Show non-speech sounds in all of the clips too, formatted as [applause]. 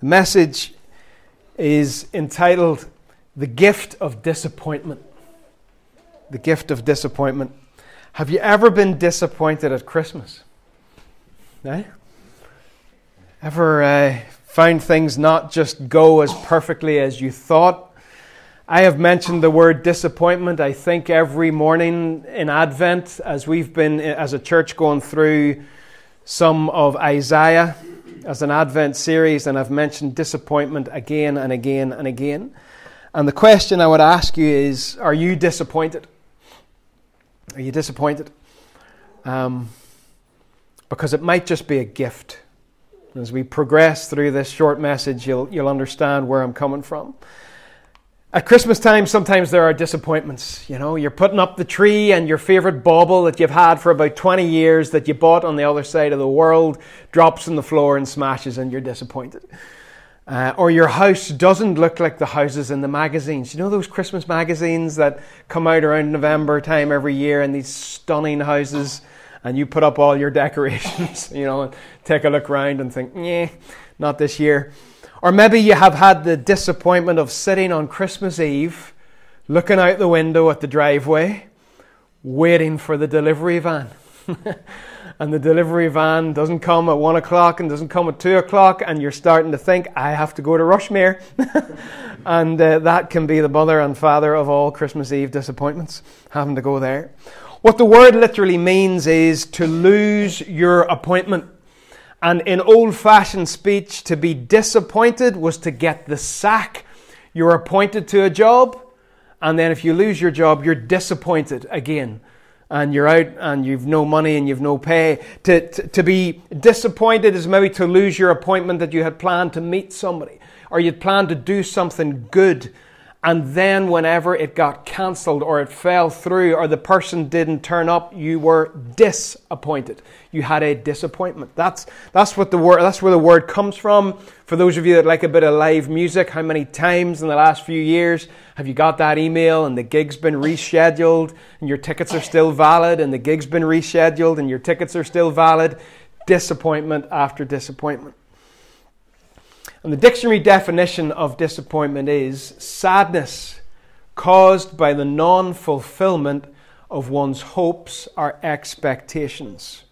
The message is entitled The Gift of Disappointment. The Gift of Disappointment. Have you ever been disappointed at Christmas? Eh? Ever uh, things not just go as perfectly as you thought? I have mentioned the word disappointment, I think, every morning in Advent as we've been, as a church, going through some of Isaiah as an Advent series, and I've mentioned disappointment again and again and again. And the question I would ask you is Are you disappointed? Are you disappointed? Um, because it might just be a gift. As we progress through this short message, you'll, you'll understand where I'm coming from. At Christmas time, sometimes there are disappointments. You know, you're putting up the tree and your favorite bauble that you've had for about 20 years that you bought on the other side of the world drops on the floor and smashes and you're disappointed. Uh, or your house doesn't look like the houses in the magazines. You know those Christmas magazines that come out around November time every year and these stunning houses and you put up all your [laughs] decorations, you know, and take a look around and think, yeah, not this year. Or maybe you have had the disappointment of sitting on Christmas Eve, looking out the window at the driveway, waiting for the delivery van. [laughs] and the delivery van doesn't come at one o'clock and doesn't come at two o'clock, and you're starting to think, I have to go to Rushmere. [laughs] and uh, that can be the mother and father of all Christmas Eve disappointments, having to go there. What the word literally means is to lose your appointment. And in old fashioned speech, to be disappointed was to get the sack. You're appointed to a job, and then if you lose your job, you're disappointed again. And you're out and you've no money and you've no pay. To, to, to be disappointed is maybe to lose your appointment that you had planned to meet somebody, or you'd planned to do something good and then whenever it got cancelled or it fell through or the person didn't turn up you were disappointed. You had a disappointment. That's that's what the word that's where the word comes from. For those of you that like a bit of live music how many times in the last few years have you got that email and the gig's been rescheduled and your tickets are still valid and the gig's been rescheduled and your tickets are still valid? Disappointment after disappointment and the dictionary definition of disappointment is sadness caused by the non fulfillment of one's hopes or expectations.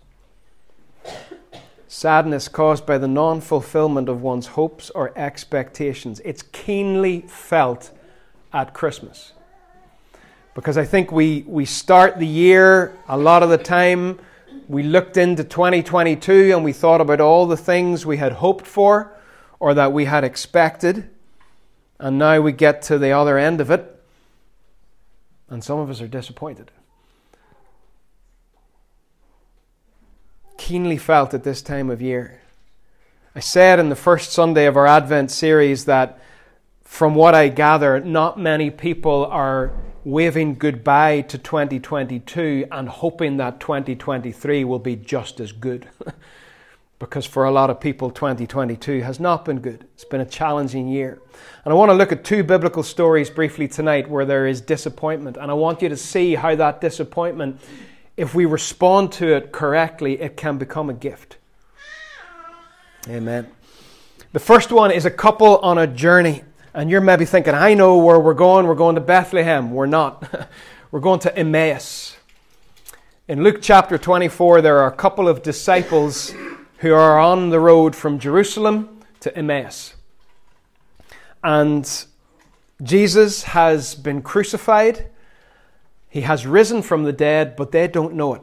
Sadness caused by the non fulfillment of one's hopes or expectations. It's keenly felt at Christmas. Because I think we, we start the year a lot of the time, we looked into 2022 and we thought about all the things we had hoped for or that we had expected, and now we get to the other end of it, and some of us are disappointed. Keenly felt at this time of year. I said in the first Sunday of our Advent series that, from what I gather, not many people are waving goodbye to 2022 and hoping that 2023 will be just as good. [laughs] because for a lot of people, 2022 has not been good. It's been a challenging year. And I want to look at two biblical stories briefly tonight where there is disappointment. And I want you to see how that disappointment, if we respond to it correctly, it can become a gift. Amen. The first one is a couple on a journey. And you're maybe thinking, I know where we're going. We're going to Bethlehem. We're not. [laughs] we're going to Emmaus. In Luke chapter 24, there are a couple of disciples who are on the road from Jerusalem to Emmaus. And Jesus has been crucified, he has risen from the dead, but they don't know it.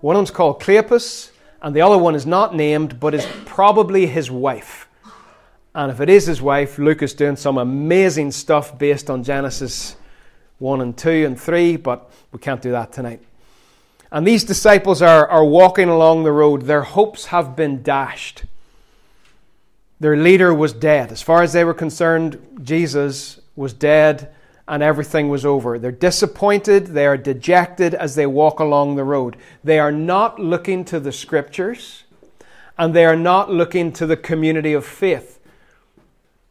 One of them's called Cleopas, and the other one is not named, but is probably his wife. And if it is his wife, Luke is doing some amazing stuff based on Genesis 1 and 2 and 3, but we can't do that tonight. And these disciples are, are walking along the road. Their hopes have been dashed. Their leader was dead. As far as they were concerned, Jesus was dead and everything was over. They're disappointed, they are dejected as they walk along the road. They are not looking to the scriptures and they are not looking to the community of faith.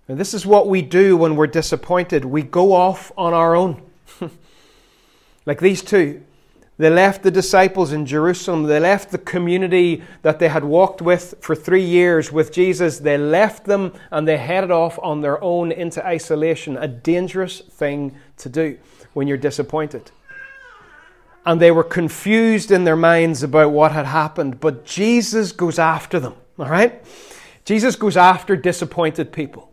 And this is what we do when we're disappointed. We go off on our own. [laughs] like these two. They left the disciples in Jerusalem. They left the community that they had walked with for three years with Jesus. They left them and they headed off on their own into isolation, a dangerous thing to do when you're disappointed. And they were confused in their minds about what had happened, but Jesus goes after them, all right? Jesus goes after disappointed people.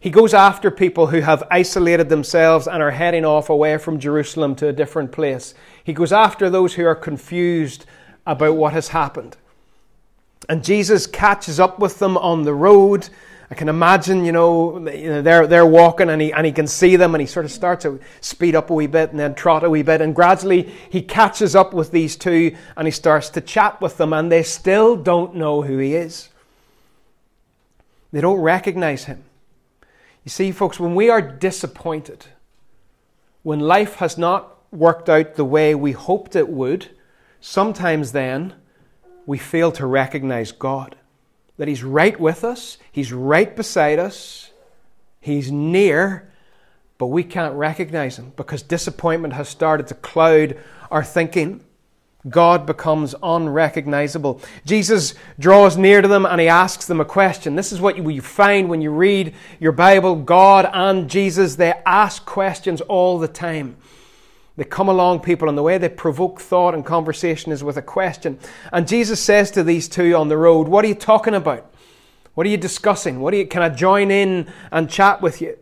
He goes after people who have isolated themselves and are heading off away from Jerusalem to a different place. He goes after those who are confused about what has happened. And Jesus catches up with them on the road. I can imagine, you know, they're, they're walking and he, and he can see them and he sort of starts to speed up a wee bit and then trot a wee bit. And gradually he catches up with these two and he starts to chat with them and they still don't know who he is. They don't recognize him. You see, folks, when we are disappointed, when life has not worked out the way we hoped it would, sometimes then we fail to recognize God. That He's right with us, He's right beside us, He's near, but we can't recognize Him because disappointment has started to cloud our thinking. God becomes unrecognizable. Jesus draws near to them and he asks them a question. This is what you find when you read your Bible. God and Jesus, they ask questions all the time. They come along people, and the way they provoke thought and conversation is with a question. And Jesus says to these two on the road, What are you talking about? What are you discussing? What are you, can I join in and chat with you?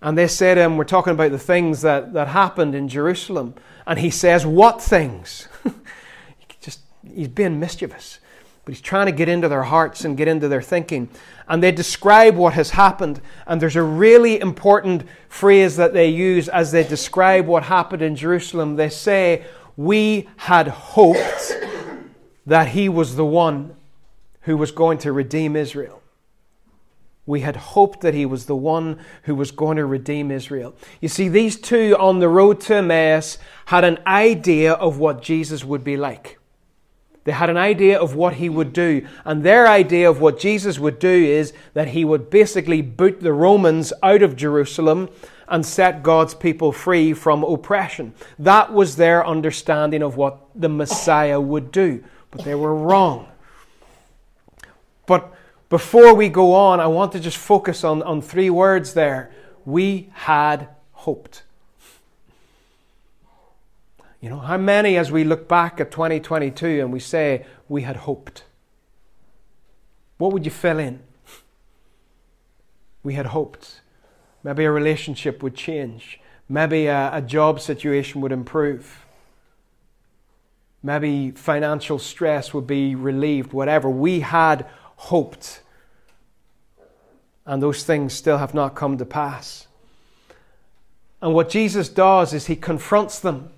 And they say to him, um, We're talking about the things that, that happened in Jerusalem. And he says, What things? [laughs] Just, he's being mischievous. But he's trying to get into their hearts and get into their thinking. And they describe what has happened. And there's a really important phrase that they use as they describe what happened in Jerusalem. They say, We had hoped that he was the one who was going to redeem Israel. We had hoped that he was the one who was going to redeem Israel. You see, these two on the road to Emmaus had an idea of what Jesus would be like. They had an idea of what he would do. And their idea of what Jesus would do is that he would basically boot the Romans out of Jerusalem and set God's people free from oppression. That was their understanding of what the Messiah would do. But they were wrong. But before we go on, I want to just focus on, on three words there. We had hoped. You know, how many, as we look back at 2022 and we say, we had hoped? What would you fill in? We had hoped. Maybe a relationship would change. Maybe a, a job situation would improve. Maybe financial stress would be relieved, whatever. We had hoped. And those things still have not come to pass. And what Jesus does is he confronts them.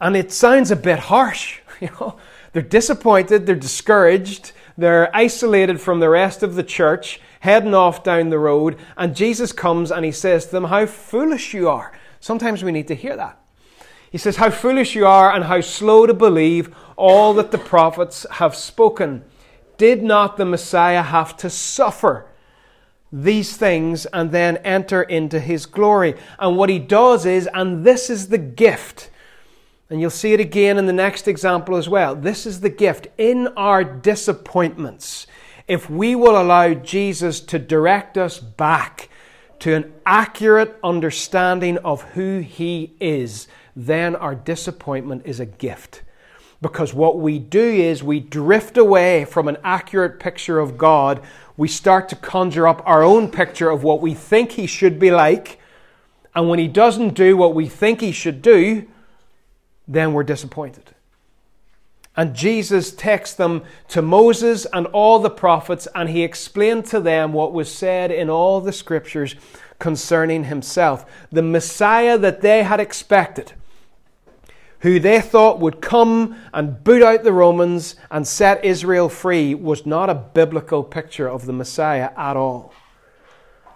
And it sounds a bit harsh, [laughs] you know. They're disappointed, they're discouraged, they're isolated from the rest of the church, heading off down the road, and Jesus comes and he says to them, How foolish you are. Sometimes we need to hear that. He says, How foolish you are, and how slow to believe all that the prophets have spoken. Did not the Messiah have to suffer these things and then enter into his glory? And what he does is, and this is the gift, and you'll see it again in the next example as well. This is the gift. In our disappointments, if we will allow Jesus to direct us back to an accurate understanding of who he is, then our disappointment is a gift. Because what we do is we drift away from an accurate picture of God. We start to conjure up our own picture of what we think He should be like. And when He doesn't do what we think He should do, then we're disappointed. And Jesus takes them to Moses and all the prophets, and he explained to them what was said in all the scriptures concerning himself. The Messiah that they had expected who they thought would come and boot out the Romans and set Israel free, was not a biblical picture of the Messiah at all.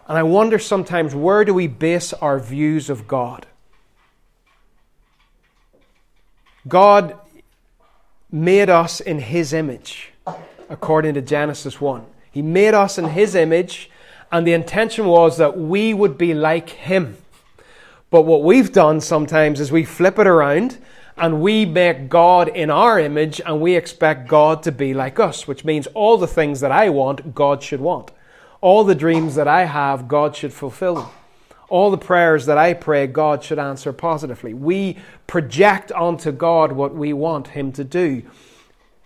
And I wonder sometimes where do we base our views of God? God made us in His image, according to Genesis 1. He made us in His image, and the intention was that we would be like Him. But what we've done sometimes is we flip it around and we make God in our image and we expect God to be like us, which means all the things that I want, God should want. All the dreams that I have, God should fulfill them. All the prayers that I pray, God should answer positively. We project onto God what we want Him to do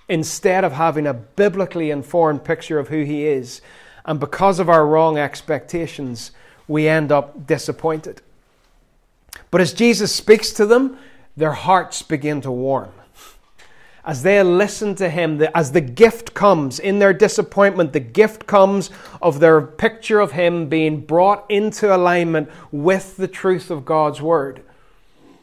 instead of having a biblically informed picture of who He is. And because of our wrong expectations, we end up disappointed. But as Jesus speaks to them, their hearts begin to warm. As they listen to him, as the gift comes in their disappointment, the gift comes of their picture of him being brought into alignment with the truth of God's word.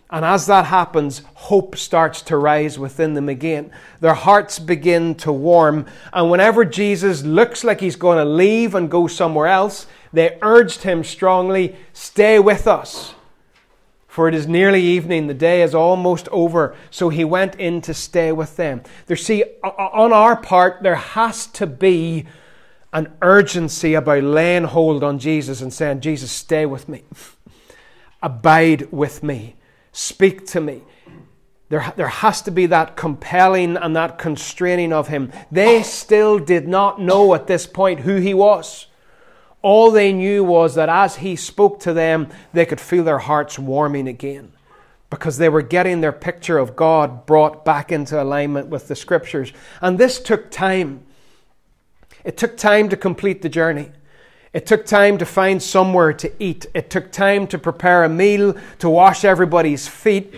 And as that happens, hope starts to rise within them again. Their hearts begin to warm. And whenever Jesus looks like he's going to leave and go somewhere else, they urged him strongly, Stay with us for it is nearly evening, the day is almost over. So he went in to stay with them. There, see, on our part, there has to be an urgency about laying hold on Jesus and saying, Jesus, stay with me. [laughs] Abide with me. Speak to me. There, there has to be that compelling and that constraining of him. They still did not know at this point who he was. All they knew was that as he spoke to them, they could feel their hearts warming again because they were getting their picture of God brought back into alignment with the scriptures. And this took time. It took time to complete the journey. It took time to find somewhere to eat. It took time to prepare a meal, to wash everybody's feet,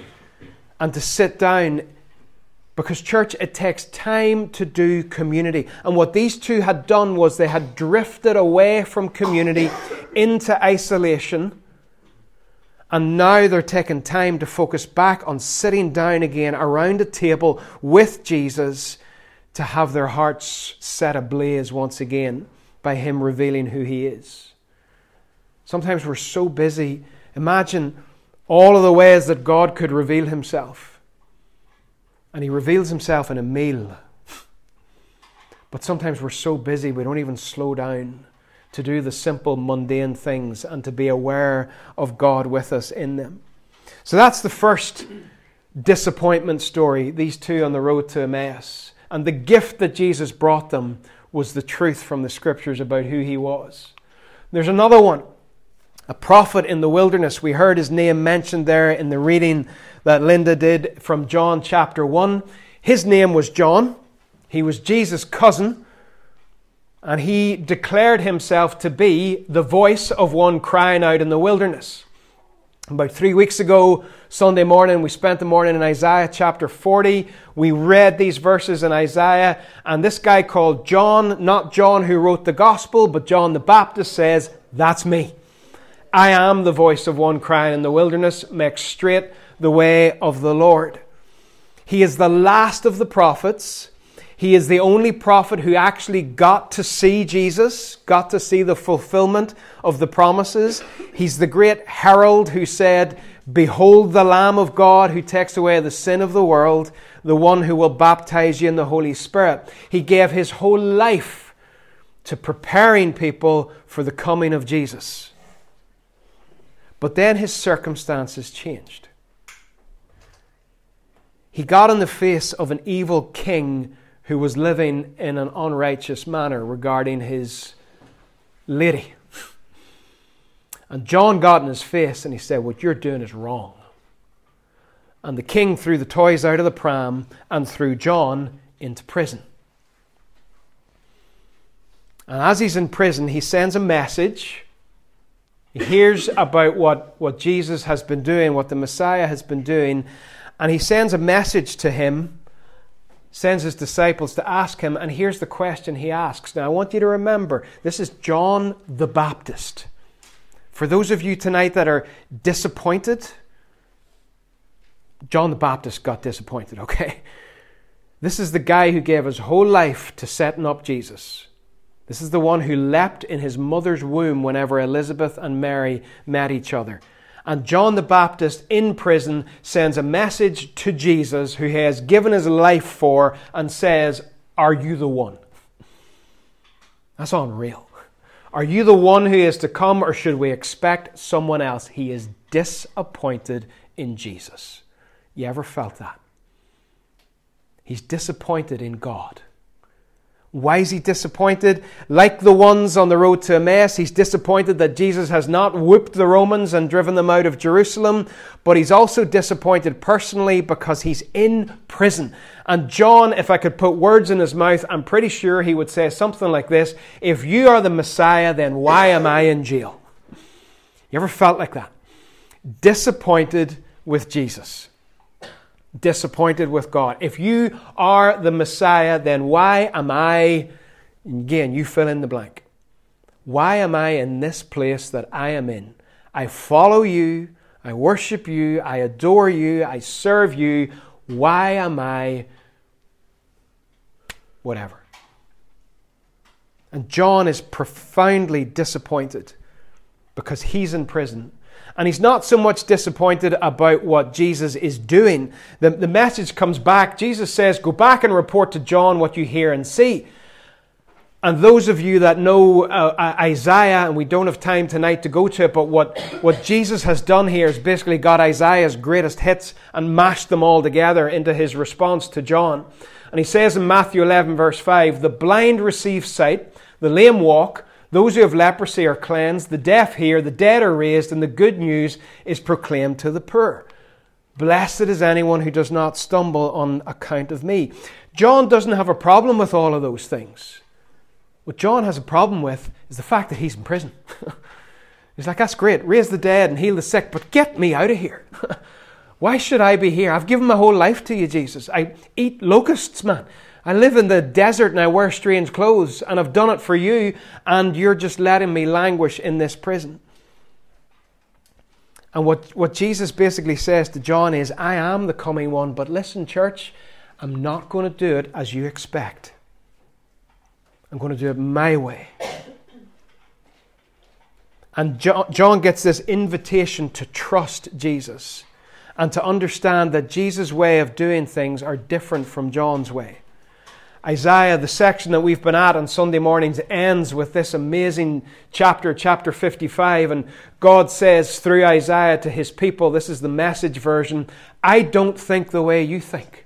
and to sit down because, church, it takes time to do community. And what these two had done was they had drifted away from community into isolation. And now they're taking time to focus back on sitting down again around a table with Jesus to have their hearts set ablaze once again by Him revealing who He is. Sometimes we're so busy. Imagine all of the ways that God could reveal Himself. And he reveals himself in a meal. But sometimes we're so busy we don't even slow down to do the simple, mundane things and to be aware of God with us in them. So that's the first disappointment story, these two on the road to Emmaus. And the gift that Jesus brought them was the truth from the scriptures about who he was. There's another one, a prophet in the wilderness. We heard his name mentioned there in the reading that Linda did from John chapter 1. His name was John. He was Jesus' cousin. And he declared himself to be the voice of one crying out in the wilderness. About three weeks ago, Sunday morning, we spent the morning in Isaiah chapter 40. We read these verses in Isaiah, and this guy called John, not John who wrote the gospel, but John the Baptist says, That's me. I am the voice of one crying in the wilderness, make straight the way of the Lord. He is the last of the prophets. He is the only prophet who actually got to see Jesus, got to see the fulfillment of the promises. He's the great herald who said, Behold the Lamb of God who takes away the sin of the world, the one who will baptize you in the Holy Spirit. He gave his whole life to preparing people for the coming of Jesus. But then his circumstances changed. He got in the face of an evil king who was living in an unrighteous manner regarding his lady. And John got in his face and he said, What you're doing is wrong. And the king threw the toys out of the pram and threw John into prison. And as he's in prison, he sends a message. He hears about what, what Jesus has been doing, what the Messiah has been doing, and he sends a message to him, sends his disciples to ask him, and here's the question he asks. Now, I want you to remember this is John the Baptist. For those of you tonight that are disappointed, John the Baptist got disappointed, okay? This is the guy who gave his whole life to setting up Jesus. This is the one who leapt in his mother's womb whenever Elizabeth and Mary met each other. And John the Baptist in prison sends a message to Jesus, who he has given his life for, and says, Are you the one? That's unreal. Are you the one who is to come, or should we expect someone else? He is disappointed in Jesus. You ever felt that? He's disappointed in God. Why is he disappointed? Like the ones on the road to Emmaus, he's disappointed that Jesus has not whooped the Romans and driven them out of Jerusalem, but he's also disappointed personally because he's in prison. And John, if I could put words in his mouth, I'm pretty sure he would say something like this If you are the Messiah, then why am I in jail? You ever felt like that? Disappointed with Jesus disappointed with God. If you are the Messiah, then why am I, again, you fill in the blank. Why am I in this place that I am in? I follow you, I worship you, I adore you, I serve you. Why am I whatever? And John is profoundly disappointed because he's in prison and he's not so much disappointed about what Jesus is doing. The, the message comes back. Jesus says, Go back and report to John what you hear and see. And those of you that know uh, Isaiah, and we don't have time tonight to go to it, but what, what Jesus has done here is basically got Isaiah's greatest hits and mashed them all together into his response to John. And he says in Matthew 11, verse 5, The blind receive sight, the lame walk, those who have leprosy are cleansed, the deaf hear, the dead are raised, and the good news is proclaimed to the poor. Blessed is anyone who does not stumble on account of me. John doesn't have a problem with all of those things. What John has a problem with is the fact that he's in prison. [laughs] he's like, that's great, raise the dead and heal the sick, but get me out of here. [laughs] Why should I be here? I've given my whole life to you, Jesus. I eat locusts, man. I live in the desert and I wear strange clothes, and I've done it for you, and you're just letting me languish in this prison. And what, what Jesus basically says to John is, I am the coming one, but listen, church, I'm not going to do it as you expect. I'm going to do it my way. And John gets this invitation to trust Jesus and to understand that Jesus' way of doing things are different from John's way. Isaiah, the section that we've been at on Sunday mornings, ends with this amazing chapter, chapter 55. And God says through Isaiah to his people, this is the message version I don't think the way you think.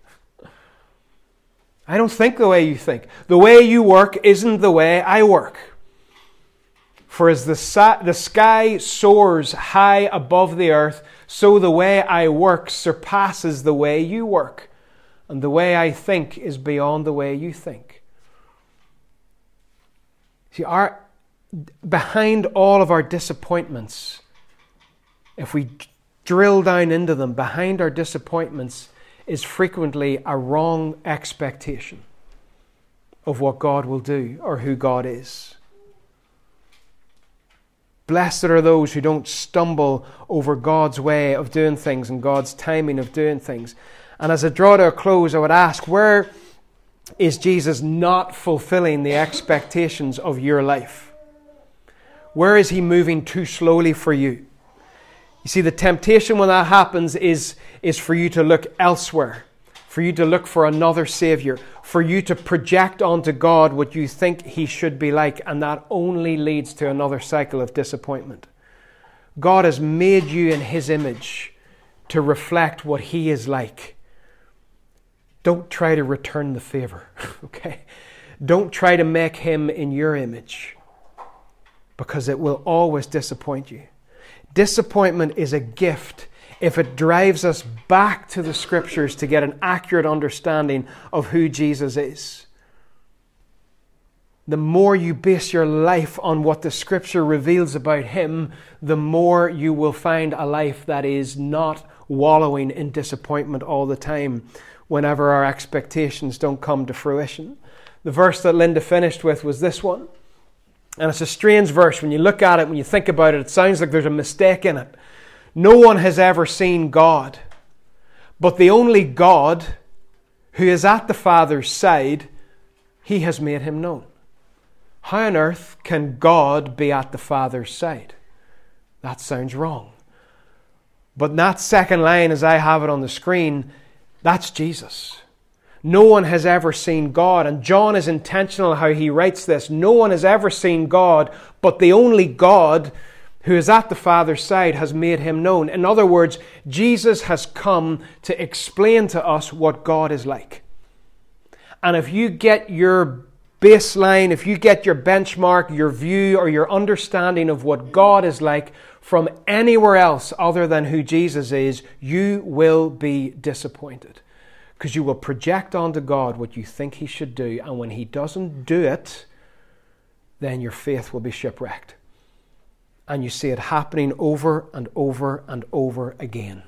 I don't think the way you think. The way you work isn't the way I work. For as the, sa- the sky soars high above the earth, so the way I work surpasses the way you work and the way I think is beyond the way you think. See, our, behind all of our disappointments, if we drill down into them, behind our disappointments is frequently a wrong expectation of what God will do or who God is. Blessed are those who don't stumble over God's way of doing things and God's timing of doing things. And as I draw to a close, I would ask where is Jesus not fulfilling the expectations of your life? Where is he moving too slowly for you? You see, the temptation when that happens is, is for you to look elsewhere, for you to look for another Savior, for you to project onto God what you think He should be like, and that only leads to another cycle of disappointment. God has made you in His image to reflect what He is like. Don't try to return the favor, [laughs] okay? Don't try to make him in your image because it will always disappoint you. Disappointment is a gift if it drives us back to the scriptures to get an accurate understanding of who Jesus is. The more you base your life on what the scripture reveals about him, the more you will find a life that is not wallowing in disappointment all the time whenever our expectations don't come to fruition. The verse that Linda finished with was this one. And it's a strange verse. When you look at it, when you think about it, it sounds like there's a mistake in it. No one has ever seen God, but the only God who is at the Father's side, he has made him known. How on earth can God be at the Father's side? That sounds wrong. But that second line, as I have it on the screen, that's Jesus. No one has ever seen God. And John is intentional how he writes this. No one has ever seen God, but the only God who is at the Father's side, has made him known. In other words, Jesus has come to explain to us what God is like. And if you get your baseline, if you get your benchmark, your view, or your understanding of what God is like from anywhere else other than who Jesus is, you will be disappointed. Because you will project onto God what you think He should do, and when He doesn't do it, then your faith will be shipwrecked. And you see it happening over and over and over again.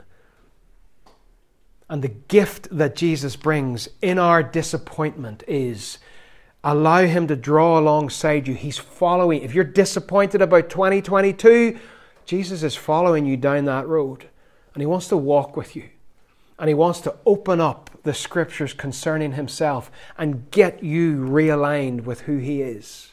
And the gift that Jesus brings in our disappointment is Allow Him to draw alongside you. He's following. If you're disappointed about 2022, Jesus is following you down that road. And He wants to walk with you. And He wants to open up the scriptures concerning Himself and get you realigned with who He is.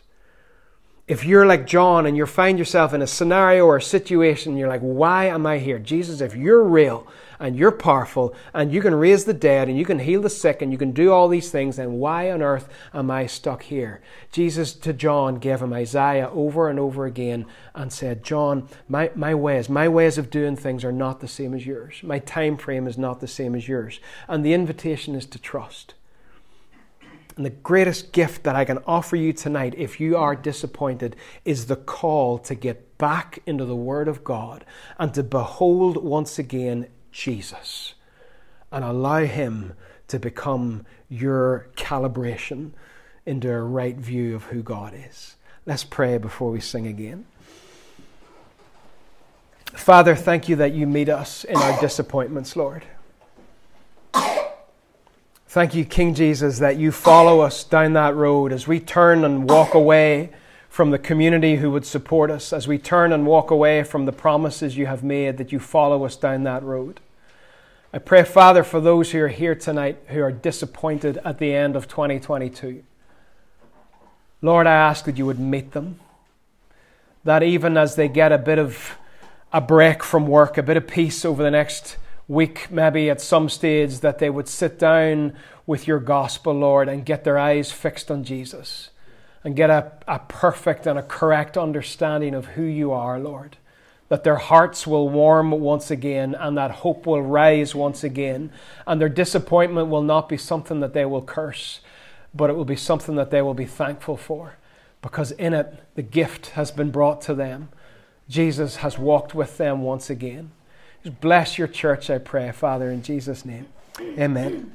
If you're like John and you find yourself in a scenario or a situation, you're like, why am I here? Jesus, if you're real, and you're powerful and you can raise the dead and you can heal the sick and you can do all these things, then why on earth am I stuck here? Jesus to John gave him Isaiah over and over again and said, John, my, my ways, my ways of doing things are not the same as yours. My time frame is not the same as yours. And the invitation is to trust. And the greatest gift that I can offer you tonight, if you are disappointed, is the call to get back into the Word of God and to behold once again Jesus and allow Him to become your calibration into a right view of who God is. Let's pray before we sing again. Father, thank you that you meet us in our disappointments, Lord. Thank you, King Jesus, that you follow us down that road as we turn and walk away from the community who would support us as we turn and walk away from the promises you have made, that you follow us down that road. I pray, Father, for those who are here tonight who are disappointed at the end of 2022. Lord, I ask that you would meet them. That even as they get a bit of a break from work, a bit of peace over the next week, maybe at some stage, that they would sit down with your gospel, Lord, and get their eyes fixed on Jesus and get a, a perfect and a correct understanding of who you are, Lord. That their hearts will warm once again and that hope will rise once again. And their disappointment will not be something that they will curse, but it will be something that they will be thankful for. Because in it, the gift has been brought to them. Jesus has walked with them once again. Just bless your church, I pray, Father, in Jesus' name. Amen.